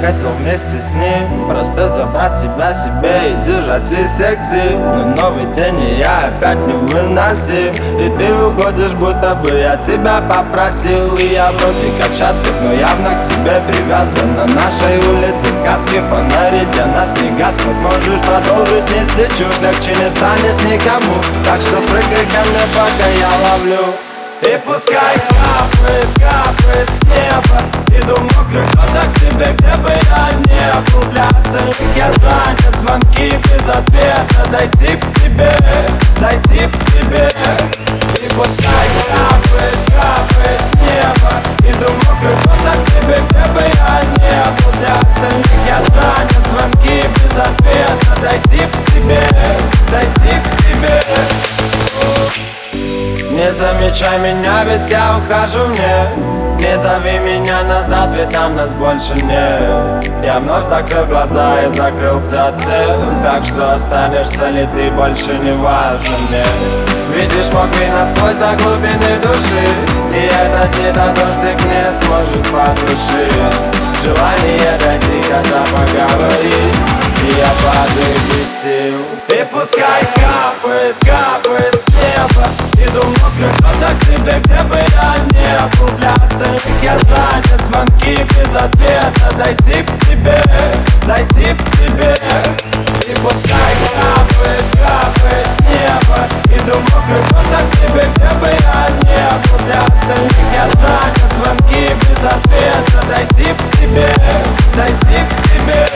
хотел вместе с ним Просто забрать тебя себе и держать из секции Но новый день и я опять не выносим И ты уходишь, будто бы я тебя попросил. И я вроде как счастлив, но явно к тебе привязан На нашей улице сказки, фонари для нас не гаснут. Можешь продолжить нести чушь, легче не станет никому. Так что прыгай ко мне, пока я ловлю. И пускай капает, капает с неба Мокрый глаза к тебе, где бы я не был Для остальных я занят, звонки без ответа Дойти к тебе, дойти к тебе. И пускай капает, капает с неба Иду мокрый глаза к тебе, где бы я не был Для остальных я занят, звонки без ответа Дойти к тебе, дойти к тебе. Не замечай меня, ведь я ухожу мне Не зови меня назад, ведь там нас больше нет. Я вновь закрыл глаза и закрылся от всех. Так что останешься ли ты, больше не важен мне. Видишь, мокрый насквозь до глубины души. И этот недодождик не сможет потушить Желание дойти, когда поговорить. И я падаю сил. И пускай капает Дойти к тебе, дойти к тебе. И пускай капает, капает с неба. Иду мокрый глаза к тебе, где бы я не был Для остальных я занят, звонки без ответа. Дойти к тебе, дойти к тебе